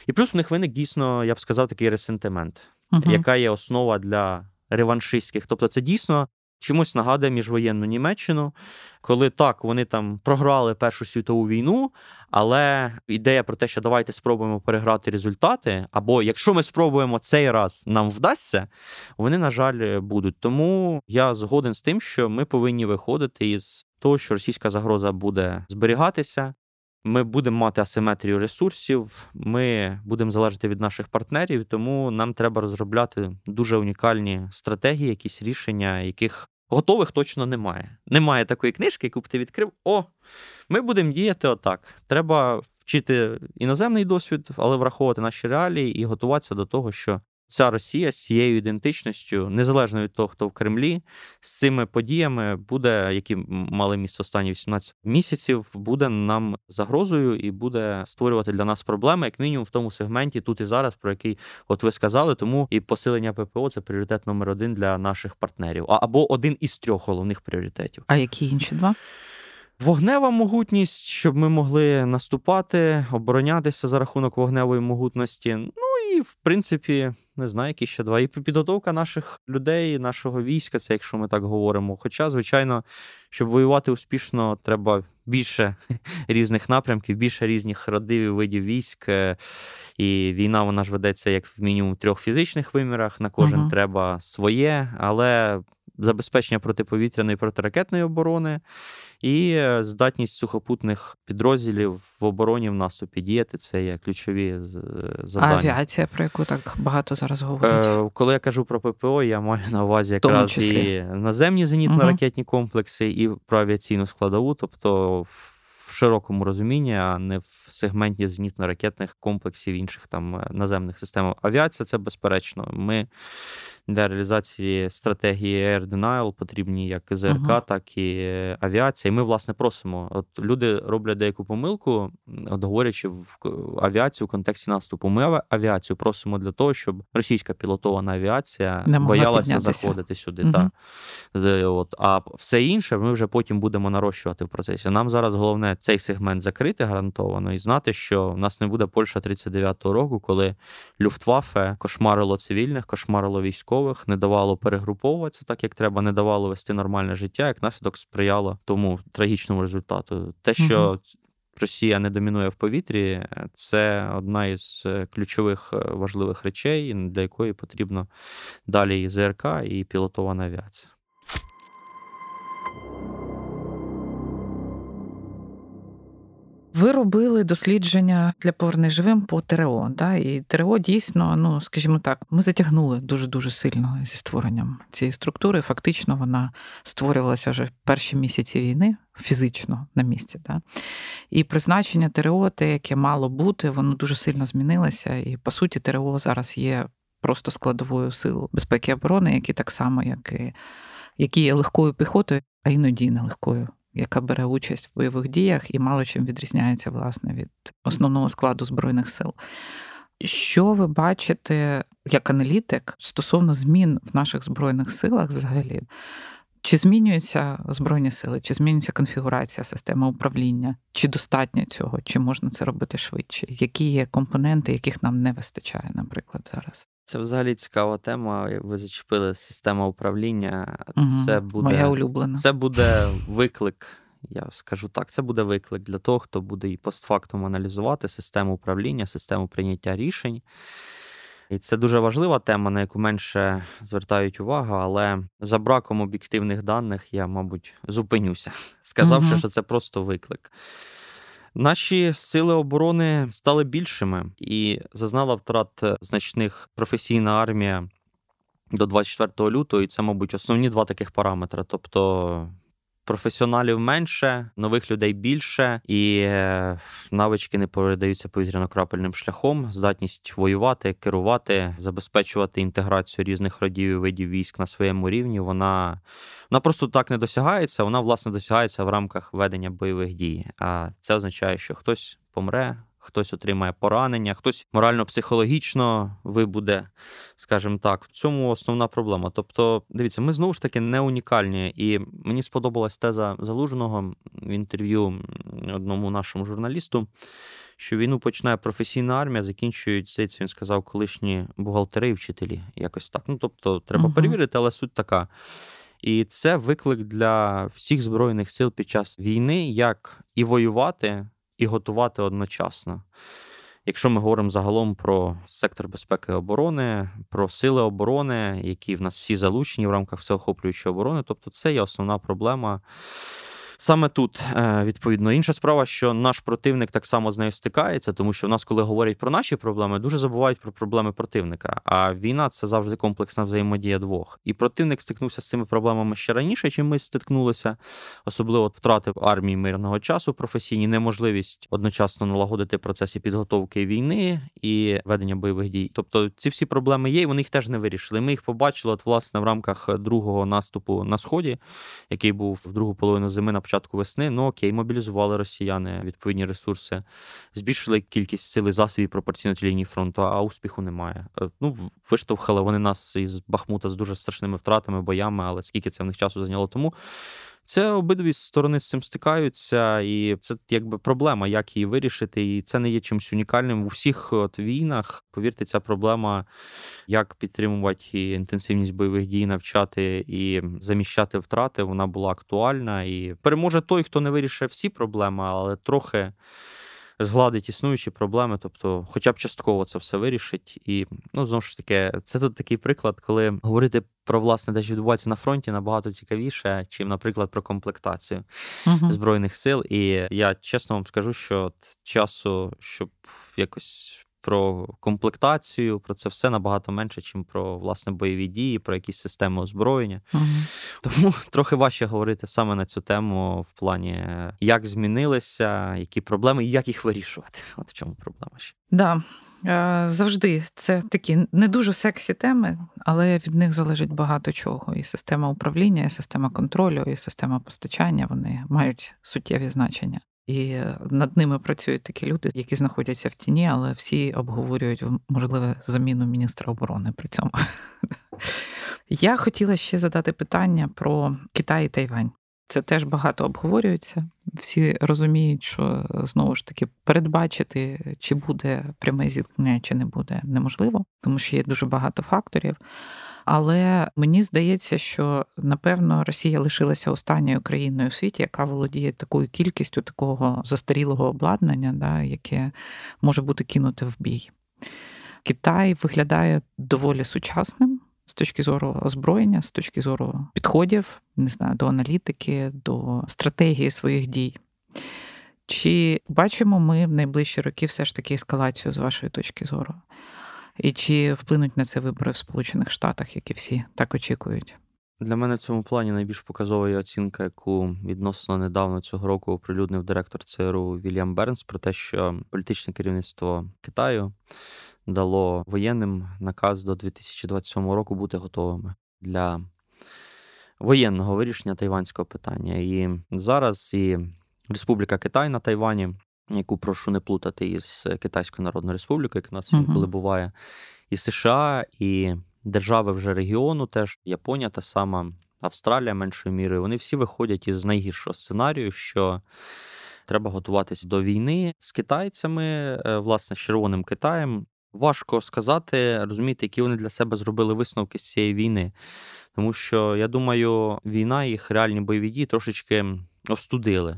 І плюс у них виник дійсно, я б сказав, такий ресентимент, uh яка є основа для реваншистських. Тобто, це дійсно Чомусь нагадує міжвоєнну Німеччину, коли так вони там програли Першу світову війну, але ідея про те, що давайте спробуємо переграти результати, або якщо ми спробуємо цей раз нам вдасться, вони, на жаль, будуть. Тому я згоден з тим, що ми повинні виходити із того, що російська загроза буде зберігатися. Ми будемо мати асиметрію ресурсів, ми будемо залежати від наших партнерів, тому нам треба розробляти дуже унікальні стратегії, якісь рішення, яких готових точно немає. Немає такої книжки, яку б ти відкрив. О, ми будемо діяти отак. Треба вчити іноземний досвід, але враховувати наші реалії і готуватися до того, що ця Росія з цією ідентичністю, незалежно від того, хто в Кремлі, з цими подіями буде, які мали місце останні 18 місяців, буде нам загрозою і буде створювати для нас проблеми, як мінімум в тому сегменті, тут і зараз, про який от ви сказали. Тому і посилення ППО це пріоритет номер один для наших партнерів, або один із трьох головних пріоритетів. А які інші два? Вогнева могутність, щоб ми могли наступати, оборонятися за рахунок вогневої могутності. Ну і в принципі не знаю, які ще два. І підготовка наших людей, нашого війська, це якщо ми так говоримо. Хоча, звичайно, щоб воювати успішно, треба більше різних напрямків, більше різних родів видів військ. Е, і війна вона ж ведеться як в мінімум трьох фізичних вимірах. На кожен uh треба своє, але забезпечення протиповітряної протиракетної оборони і е, здатність сухопутних підрозділів в обороні в наступі діяти. Це є ключові е, завдання. А авіація, про яку так багато зараз говорять? Е, коли я кажу про ППО, я маю на увазі якраз і наземні зенітно-ракетні угу. комплекси, і про авіаційну складову, тобто в широкому розумінні, а не в сегменті зенітно-ракетних комплексів інших там наземних систем. Авіація це безперечно. Ми для реалізації стратегії Air Denial потрібні як ЗРК, uh-huh. так і авіація. І ми, власне, просимо. От люди роблять деяку помилку, от говорячи в авіацію в контексті наступу. Ми авіацію просимо для того, щоб російська пілотована авіація Не боялася піднятися. заходити сюди. Uh-huh. Та. От. А все інше ми вже потім будемо нарощувати в процесі. Нам зараз головне цей сегмент закрити гарантовано і знати, що в нас не буде Польща 39-го року, коли Люфтваффе кошмарило цивільних, кошмарило військових військових, не давало перегруповуватися так, як треба, не давало вести нормальне життя, як наслідок сприяло тому трагічному результату. Те, що угу. Росія не домінує в повітрі, це одна із е, ключових е, важливих речей, для якої потрібно далі і ЗРК, і пілотована авіація. Ви робили дослідження для повернення живим по ТРО. Да? І ТРО дійсно, ну скажімо так, ми затягнули дуже дуже сильно зі створенням цієї структури. Фактично, вона створювалася вже в перші місяці війни, фізично на місці. Да? І призначення ТРО, те, яке мало бути, воно дуже сильно змінилося. І по суті, ТРО зараз є просто складовою сил безпеки і оборони, які так само, як і які є легкою піхотою, а іноді не легкою яка бере участь в бойових діях і мало чим відрізняється власне від основного складу збройних сил. Що ви бачите як аналітик стосовно змін в наших збройних силах взагалі? Чи змінюються збройні сили, чи змінюється конфігурація системи управління? Чи достатньо цього, чи можна це робити швидше? Які є компоненти, яких нам не вистачає, наприклад, зараз? Це взагалі цікава тема. Ви зачепили систему управління. Угу, це буде моя улюблена. Це буде виклик. Я скажу так, це буде виклик для того, хто буде і постфактум аналізувати систему управління, систему прийняття рішень. І це дуже важлива тема, на яку менше звертають увагу, але за браком об'єктивних даних я, мабуть, зупинюся, сказавши, угу. що це просто виклик. Наші сили оборони стали більшими і зазнала втрат значних професійна армія до 24 лютого, і це, мабуть, основні два таких параметри. Тобто професіоналів менше, нових людей більше, і е, навички не передаються повітряно-крапельним шляхом. Здатність воювати, керувати, забезпечувати інтеграцію різних родів і видів військ на своєму рівні. Вона вона просто так не досягається. Вона власне досягається в рамках ведення бойових дій. А це означає, що хтось помре, хтось отримає поранення, хтось морально-психологічно вибуде, скажімо так. В цьому основна проблема. Тобто, дивіться, ми знову ж таки не унікальні, і мені сподобалась теза залужного в інтерв'ю одному нашому журналісту. Що війну починає професійна армія, закінчують здається, він сказав, колишні бухгалтери і вчителі. Якось так. Ну тобто, треба uh-huh. перевірити, але суть така. І це виклик для всіх збройних сил під час війни, як і воювати, і готувати одночасно. Якщо ми говоримо загалом про сектор безпеки і оборони, про сили оборони, які в нас всі залучені в рамках всеохоплюючої оборони, тобто це є основна проблема. Саме тут е, відповідно інша справа, що наш противник так само з нею стикається, тому що в нас, коли говорять про наші проблеми, дуже забувають про проблеми противника. А війна це завжди комплексна взаємодія двох. І противник стикнувся з цими проблемами ще раніше, чим ми стикнулися, особливо втрати армії мирного часу, професійні неможливість одночасно налагодити процеси підготовки війни і ведення бойових дій. Тобто ці всі проблеми є, і вони їх теж не вирішили. Ми їх побачили от, власне в рамках другого наступу на сході, який був в другу половину зими на початку весни, ну окей, мобілізували росіяни відповідні ресурси, збільшили кількість сили засобів пропорційно тій лінії фронту, а успіху немає. Е, ну, виштовхали вони нас із Бахмута з дуже страшними втратами, боями, але скільки це в них часу зайняло тому. Це обидві сторони з цим стикаються, і це якби проблема, як її вирішити. І це не є чимось унікальним у всіх от війнах. Повірте, ця проблема, як підтримувати інтенсивність бойових дій, навчати і заміщати втрати, вона була актуальна. І переможе той, хто не вирішив всі проблеми, але трохи згладить існуючі проблеми, тобто, хоча б частково це все вирішить. І ну знову ж таки, це тут такий приклад, коли говорити про власне, те, що відбувається на фронті, набагато цікавіше, чим, наприклад, про комплектацію uh-huh. збройних сил. І я чесно вам скажу, що от часу, щоб якось про комплектацію, про це все набагато менше, ніж про власне бойові дії, про якісь системи озброєння. Угу. Тому трохи важче говорити саме на цю тему в плані, як змінилися, які проблеми і як їх вирішувати. От в чому проблема ще. Да. Е, завжди це такі не дуже сексі теми, але від них залежить багато чого. І система управління, і система контролю, і система постачання вони мають суттєві значення. І над ними працюють такі люди, які знаходяться в тіні, але всі обговорюють можливе заміну міністра оборони при цьому. Я хотіла ще задати питання про Китай і Тайвань. Це теж багато обговорюється. Всі розуміють, що знову ж таки передбачити, чи буде пряме зіткнення, чи не буде, неможливо, тому що є дуже багато факторів. Але мені здається, що напевно Росія лишилася останньою країною у світі, яка володіє такою кількістю такого застарілого обладнання, да, яке може бути кинуте в бій. Китай виглядає доволі сучасним. З точки зору озброєння, з точки зору підходів, не знаю, до аналітики, до стратегії своїх дій. Чи бачимо ми в найближчі роки все ж таки ескалацію з вашої точки зору? І чи вплинуть на це вибори в Сполучених Штатах, які всі так очікують? Для мене в цьому плані найбільш показова є оцінка, яку відносно недавно цього року оприлюднив директор ЦРУ Вільям Бернс про те, що політичне керівництво Китаю дало воєнним наказ до 2027 року бути готовими для воєнного вирішення тайванського питання. І зараз і Республіка Китай на Тайвані яку прошу не плутати із Китайською Народною Республікою, яка у нас інколи uh-huh. буває, і США, і держави вже регіону, теж Японія та сама, Австралія меншою мірою. Вони всі виходять із найгіршого сценарію, що треба готуватися до війни з китайцями, е, власне, з Червоним Китаєм. Важко сказати, розуміти, які вони для себе зробили висновки з цієї війни. Тому що я думаю, війна їх реальні бойові дії трошечки остудили.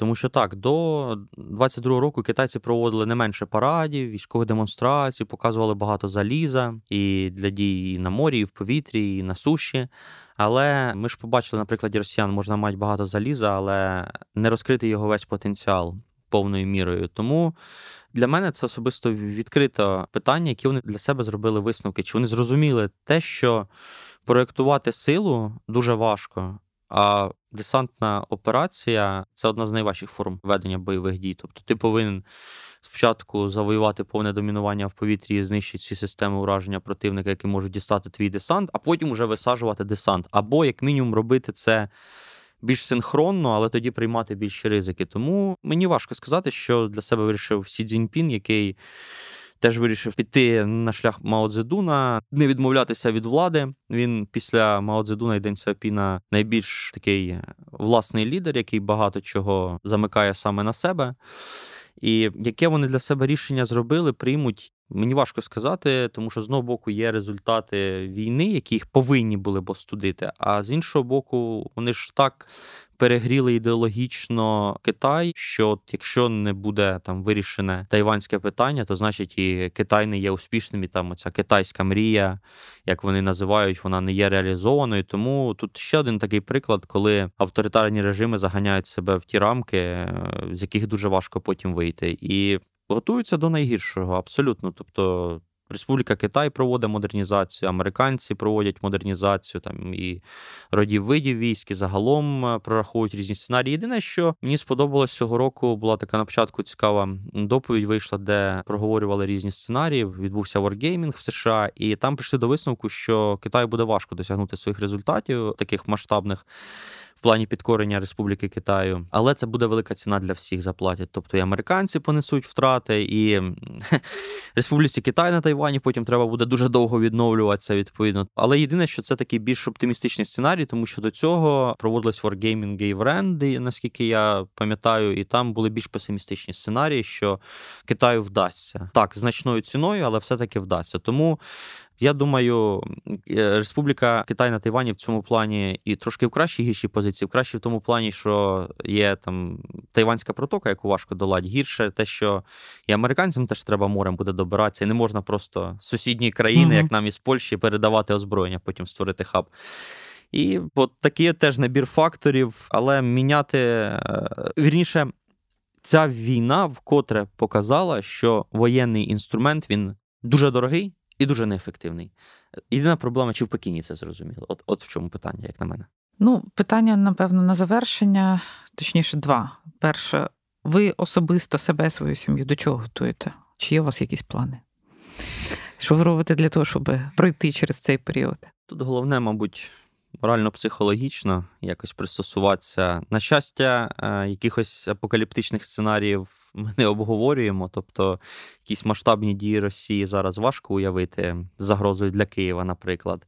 Тому що так, до 22-го року китайці проводили не менше парадів, військових демонстрацій, показували багато заліза і для дій і на морі, і в повітрі, і на суші. Але ми ж побачили, на прикладі росіян можна мати багато заліза, але не розкрити його весь потенціал повною мірою. Тому для мене це особисто відкрите питання, які вони для себе зробили висновки. Чи вони зрозуміли те, що проєктувати силу дуже важко. А десантна операція це одна з найважчих форм ведення бойових дій. Тобто ти повинен спочатку завоювати повне домінування в повітрі і знищити всі системи ураження противника, які можуть дістати твій десант, а потім вже висаджувати десант. Або, як мінімум, робити це. Більш синхронно, але тоді приймати більші ризики. Тому мені важко сказати, що для себе вирішив Сі Цзіньпін, який теж вирішив піти на шлях Мао Цзедуна, не відмовлятися від влади. Він після Мао Цзедуна і Ден Сяопіна найбільш такий власний лідер, який багато чого замикає саме на себе. І яке вони для себе рішення зробили, приймуть. Мені важко сказати, тому що з одного боку є результати війни, які їх повинні були б остудити. А з іншого боку, вони ж так перегріли ідеологічно Китай, що от якщо не буде там вирішене тайванське питання, то значить і Китай не є успішним. І там оця китайська мрія, як вони називають, вона не є реалізованою. Тому тут ще один такий приклад, коли авторитарні режими заганяють себе в ті рамки, е, з яких дуже важко потім вийти, і готуються до найгіршого, абсолютно. Тобто Республіка Китай проводить модернізацію, американці проводять модернізацію там і родів видів військ, і загалом е, прораховують різні сценарії. Єдине, що мені сподобалось цього року, була така на початку цікава доповідь. Вийшла, де проговорювали різні сценарії. Відбувся Wargaming в США, і там прийшли до висновку, що Китаю буде важко досягнути своїх результатів таких масштабних в плані підкорення Республіки Китаю, але це буде велика ціна для всіх заплатять. Тобто і американці понесуть втрати, і Республіці Китай на Тайвані потім треба буде дуже довго відновлюватися відповідно. Але єдине, що це такий більш оптимістичний сценарій, тому що до цього проводились Wargaming в Ренди, наскільки я пам'ятаю, і там були більш песимістичні сценарії, що Китаю вдасться так значною ціною, але все-таки вдасться. Тому Я думаю, е, Республіка Китай на Тайвані в цьому плані і трошки в кращій гіршій позиції, в кращій в тому плані, що є там Тайванська протока, яку важко долати. Гірше те, що і американцям теж треба морем буде добиратися, і не можна просто з сусідньої країни, mm як нам із Польщі, передавати озброєння, потім створити хаб. І от такий теж набір факторів, але міняти е, вірніше, ця війна вкотре показала, що воєнний інструмент він дуже дорогий і дуже неефективний. Єдина проблема, чи в Пекіні це зрозуміло? От, От в чому питання, як на мене. Ну, питання, напевно, на завершення, точніше, два. Перше, ви особисто себе, свою сім'ю до чого готуєте? Чи є у вас якісь плани? Що ви робите для того, щоб пройти через цей період? Тут головне, мабуть, морально-психологічно якось пристосуватися. На щастя, е, якихось апокаліптичних сценаріїв ми не обговорюємо. Тобто, якісь масштабні дії Росії зараз важко уявити загрозою для Києва, наприклад.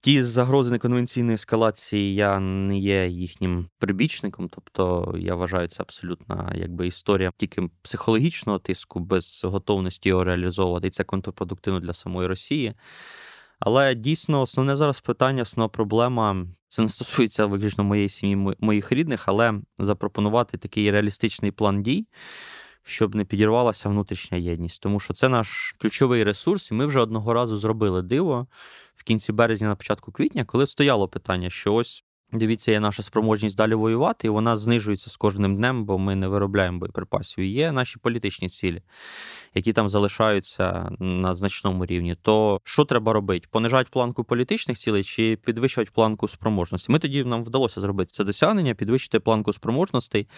Ті загрози неконвенційної ескалації я не є їхнім прибічником, тобто я вважаю це абсолютно якби історія тільки психологічного тиску без готовності його реалізовувати. І це контрпродуктивно для самої Росії. Але дійсно основне зараз питання, основна проблема це не стосується виключно моєї сім'ї, моїх рідних, але запропонувати такий реалістичний план дій, щоб не підірвалася внутрішня єдність. Тому що це наш ключовий ресурс, і ми вже одного разу зробили диво в кінці березня, на початку квітня, коли стояло питання, що ось Дивіться, є наша спроможність далі воювати, і вона знижується з кожним днем, бо ми не виробляємо боєприпасів. Є наші політичні цілі, які там залишаються на значному рівні. То що треба робити? Понижати планку політичних цілей чи підвищувати планку спроможності? Ми тоді нам вдалося зробити це досягнення, підвищити планку спроможностей.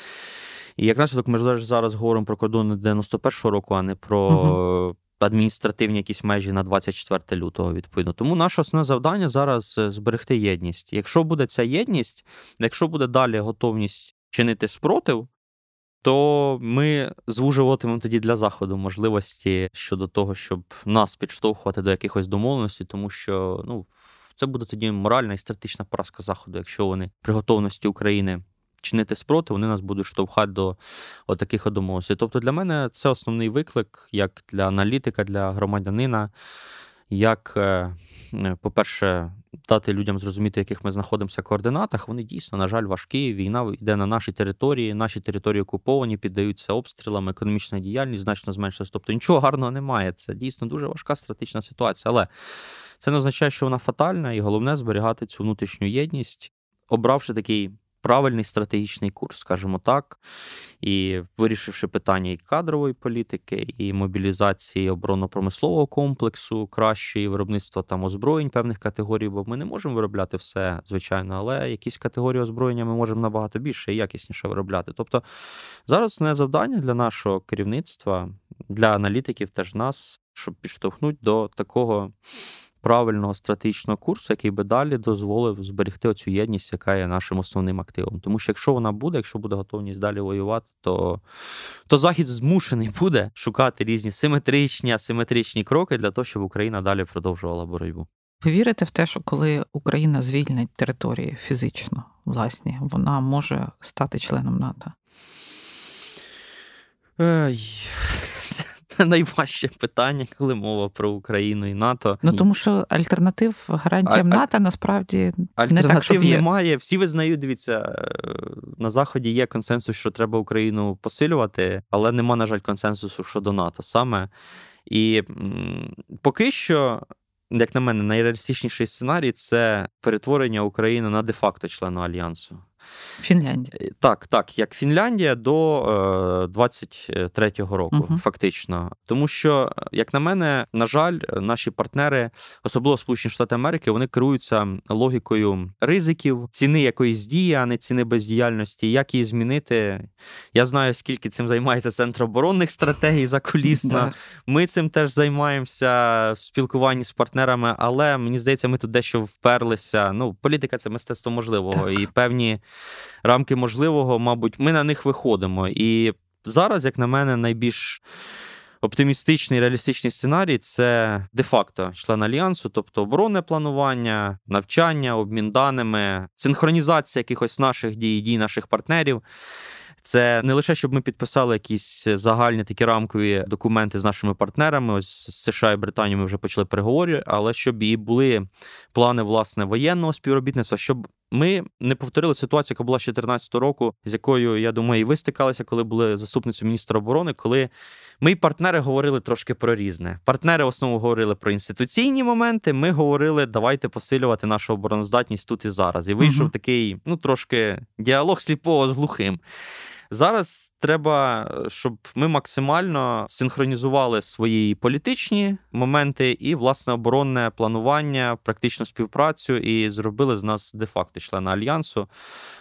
І як наслідок, ми зараз говоримо про кордони 91-го року, а не про. Угу адміністративні якісь межі на 24 лютого, відповідно. Тому наше основне завдання зараз е, зберегти єдність. Якщо буде ця єдність, якщо буде далі готовність чинити спротив, то ми звужуватимемо тоді для заходу можливості щодо того, щоб нас підштовхувати до якихось домовленостей, тому що ну. Це буде тоді моральна і стратегічна поразка заходу, якщо вони при готовності України чинити спротив, вони нас будуть штовхати до таких домовленостей. Тобто для мене це основний виклик, як для аналітика, для громадянина, як, е, е, по-перше, дати людям зрозуміти, в яких ми знаходимося в координатах. Вони дійсно, на жаль, важкі. Війна йде на нашій території, наші території окуповані, піддаються обстрілам, економічна діяльність значно зменшилась. Тобто нічого гарного немає. Це дійсно дуже важка стратегічна ситуація. Але це не означає, що вона фатальна, і головне зберігати цю внутрішню єдність, обравши такий правильний стратегічний курс, скажімо так, і вирішивши питання і кадрової політики, і мобілізації оборонно-промислового комплексу, кращої виробництва там озброєнь певних категорій, бо ми не можемо виробляти все, звичайно, але якісь категорії озброєння ми можемо набагато більше і якісніше виробляти. Тобто зараз не завдання для нашого керівництва, для аналітиків теж нас, щоб підштовхнути до такого правильного стратегічного курсу, який би далі дозволив зберегти оцю єдність, яка є нашим основним активом. Тому що якщо вона буде, якщо буде готовність далі воювати, то то Захід змушений буде шукати різні симетричні, асиметричні кроки для того, щоб Україна далі продовжувала боротьбу. Ви вірите в те, що коли Україна звільнить території фізично власні, вона може стати членом НАТО? Найважче питання, коли мова про Україну і НАТО. Ну тому що альтернатив гарантіям а, НАТО насправді альтернатив не так, щоб є. немає. Всі визнають, дивіться, е, на заході є консенсус, що треба Україну посилювати, але нема, на жаль, консенсусу щодо НАТО саме. І поки що. Як на мене, найреалістичніший сценарій це перетворення України на де-факто члена альянсу. Фінляндія. Е, так, так, як Фінляндія до 23-го е, року, угу. фактично. Тому що, як на мене, на жаль, наші партнери, особливо Сполучені Штати Америки, вони керуються логікою ризиків, ціни якоїсь дії, а не ціни бездіяльності. Як її змінити? Я знаю, скільки цим займається центр оборонних стратегій закулісно. Ми цим теж займаємося в спілкуванні з партнерами, але мені здається, ми тут дещо вперлися. Ну, політика це мистецтво можливого так. і певні рамки можливого, мабуть, ми на них виходимо. І зараз, як на мене, найбільш оптимістичний реалістичний сценарій це де-факто член альянсу, тобто оборонне планування, навчання, обмін даними, синхронізація якихось наших дій, дій наших партнерів. Це не лише щоб ми підписали якісь загальні такі рамкові документи з нашими партнерами. Ось з США і Британією ми вже почали переговори, але щоб і були плани власне воєнного співробітництва, щоб ми не повторили ситуацію, яка була з 2014 року, з якою я думаю, і ви стикалися, коли були заступницею міністра оборони, коли ми партнери говорили трошки про різне. Партнери в основному говорили про інституційні моменти. Ми говорили, давайте посилювати нашу обороноздатність тут і зараз. І вийшов угу. такий, ну трошки діалог сліпого з глухим. Зараз треба, щоб ми максимально синхронізували свої політичні моменти і власне оборонне планування, практичну співпрацю і зробили з нас де-факто члена альянсу.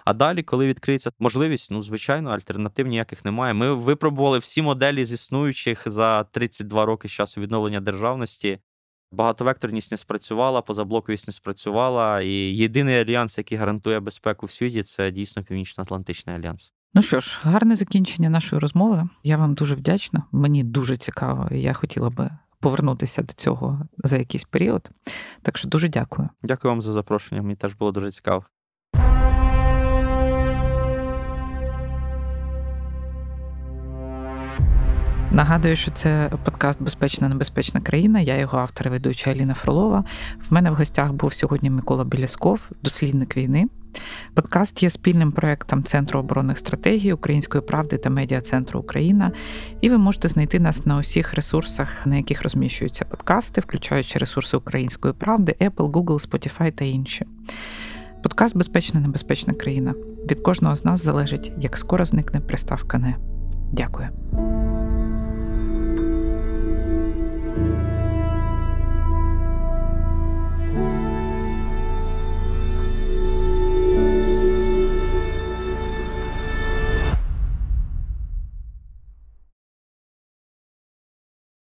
А далі, коли відкриється можливість, ну звичайно, альтернатив ніяких немає. Ми випробували всі моделі з існуючих за 32 роки з часу відновлення державності. Багатовекторність не спрацювала, позаблоковість не спрацювала, і єдиний альянс, який гарантує безпеку в світі, це дійсно Північно-Атлантичний альянс. Ну що ж, гарне закінчення нашої розмови. Я вам дуже вдячна. Мені дуже цікаво, і я хотіла би повернутися до цього за якийсь період. Так що дуже дякую. Дякую вам за запрошення. Мені теж було дуже цікаво. Нагадую, що це подкаст Безпечна небезпечна країна. Я його автор і ведуча Аліна Фролова. В мене в гостях був сьогодні Микола Білясков, дослідник війни. Подкаст є спільним проектом Центру оборонних стратегій Української правди та медіа центру Україна. І ви можете знайти нас на усіх ресурсах, на яких розміщуються подкасти, включаючи ресурси Української правди, Apple, Google, Spotify та інші. Подкаст Безпечна небезпечна країна. Від кожного з нас залежить, як скоро зникне приставка не. Дякую.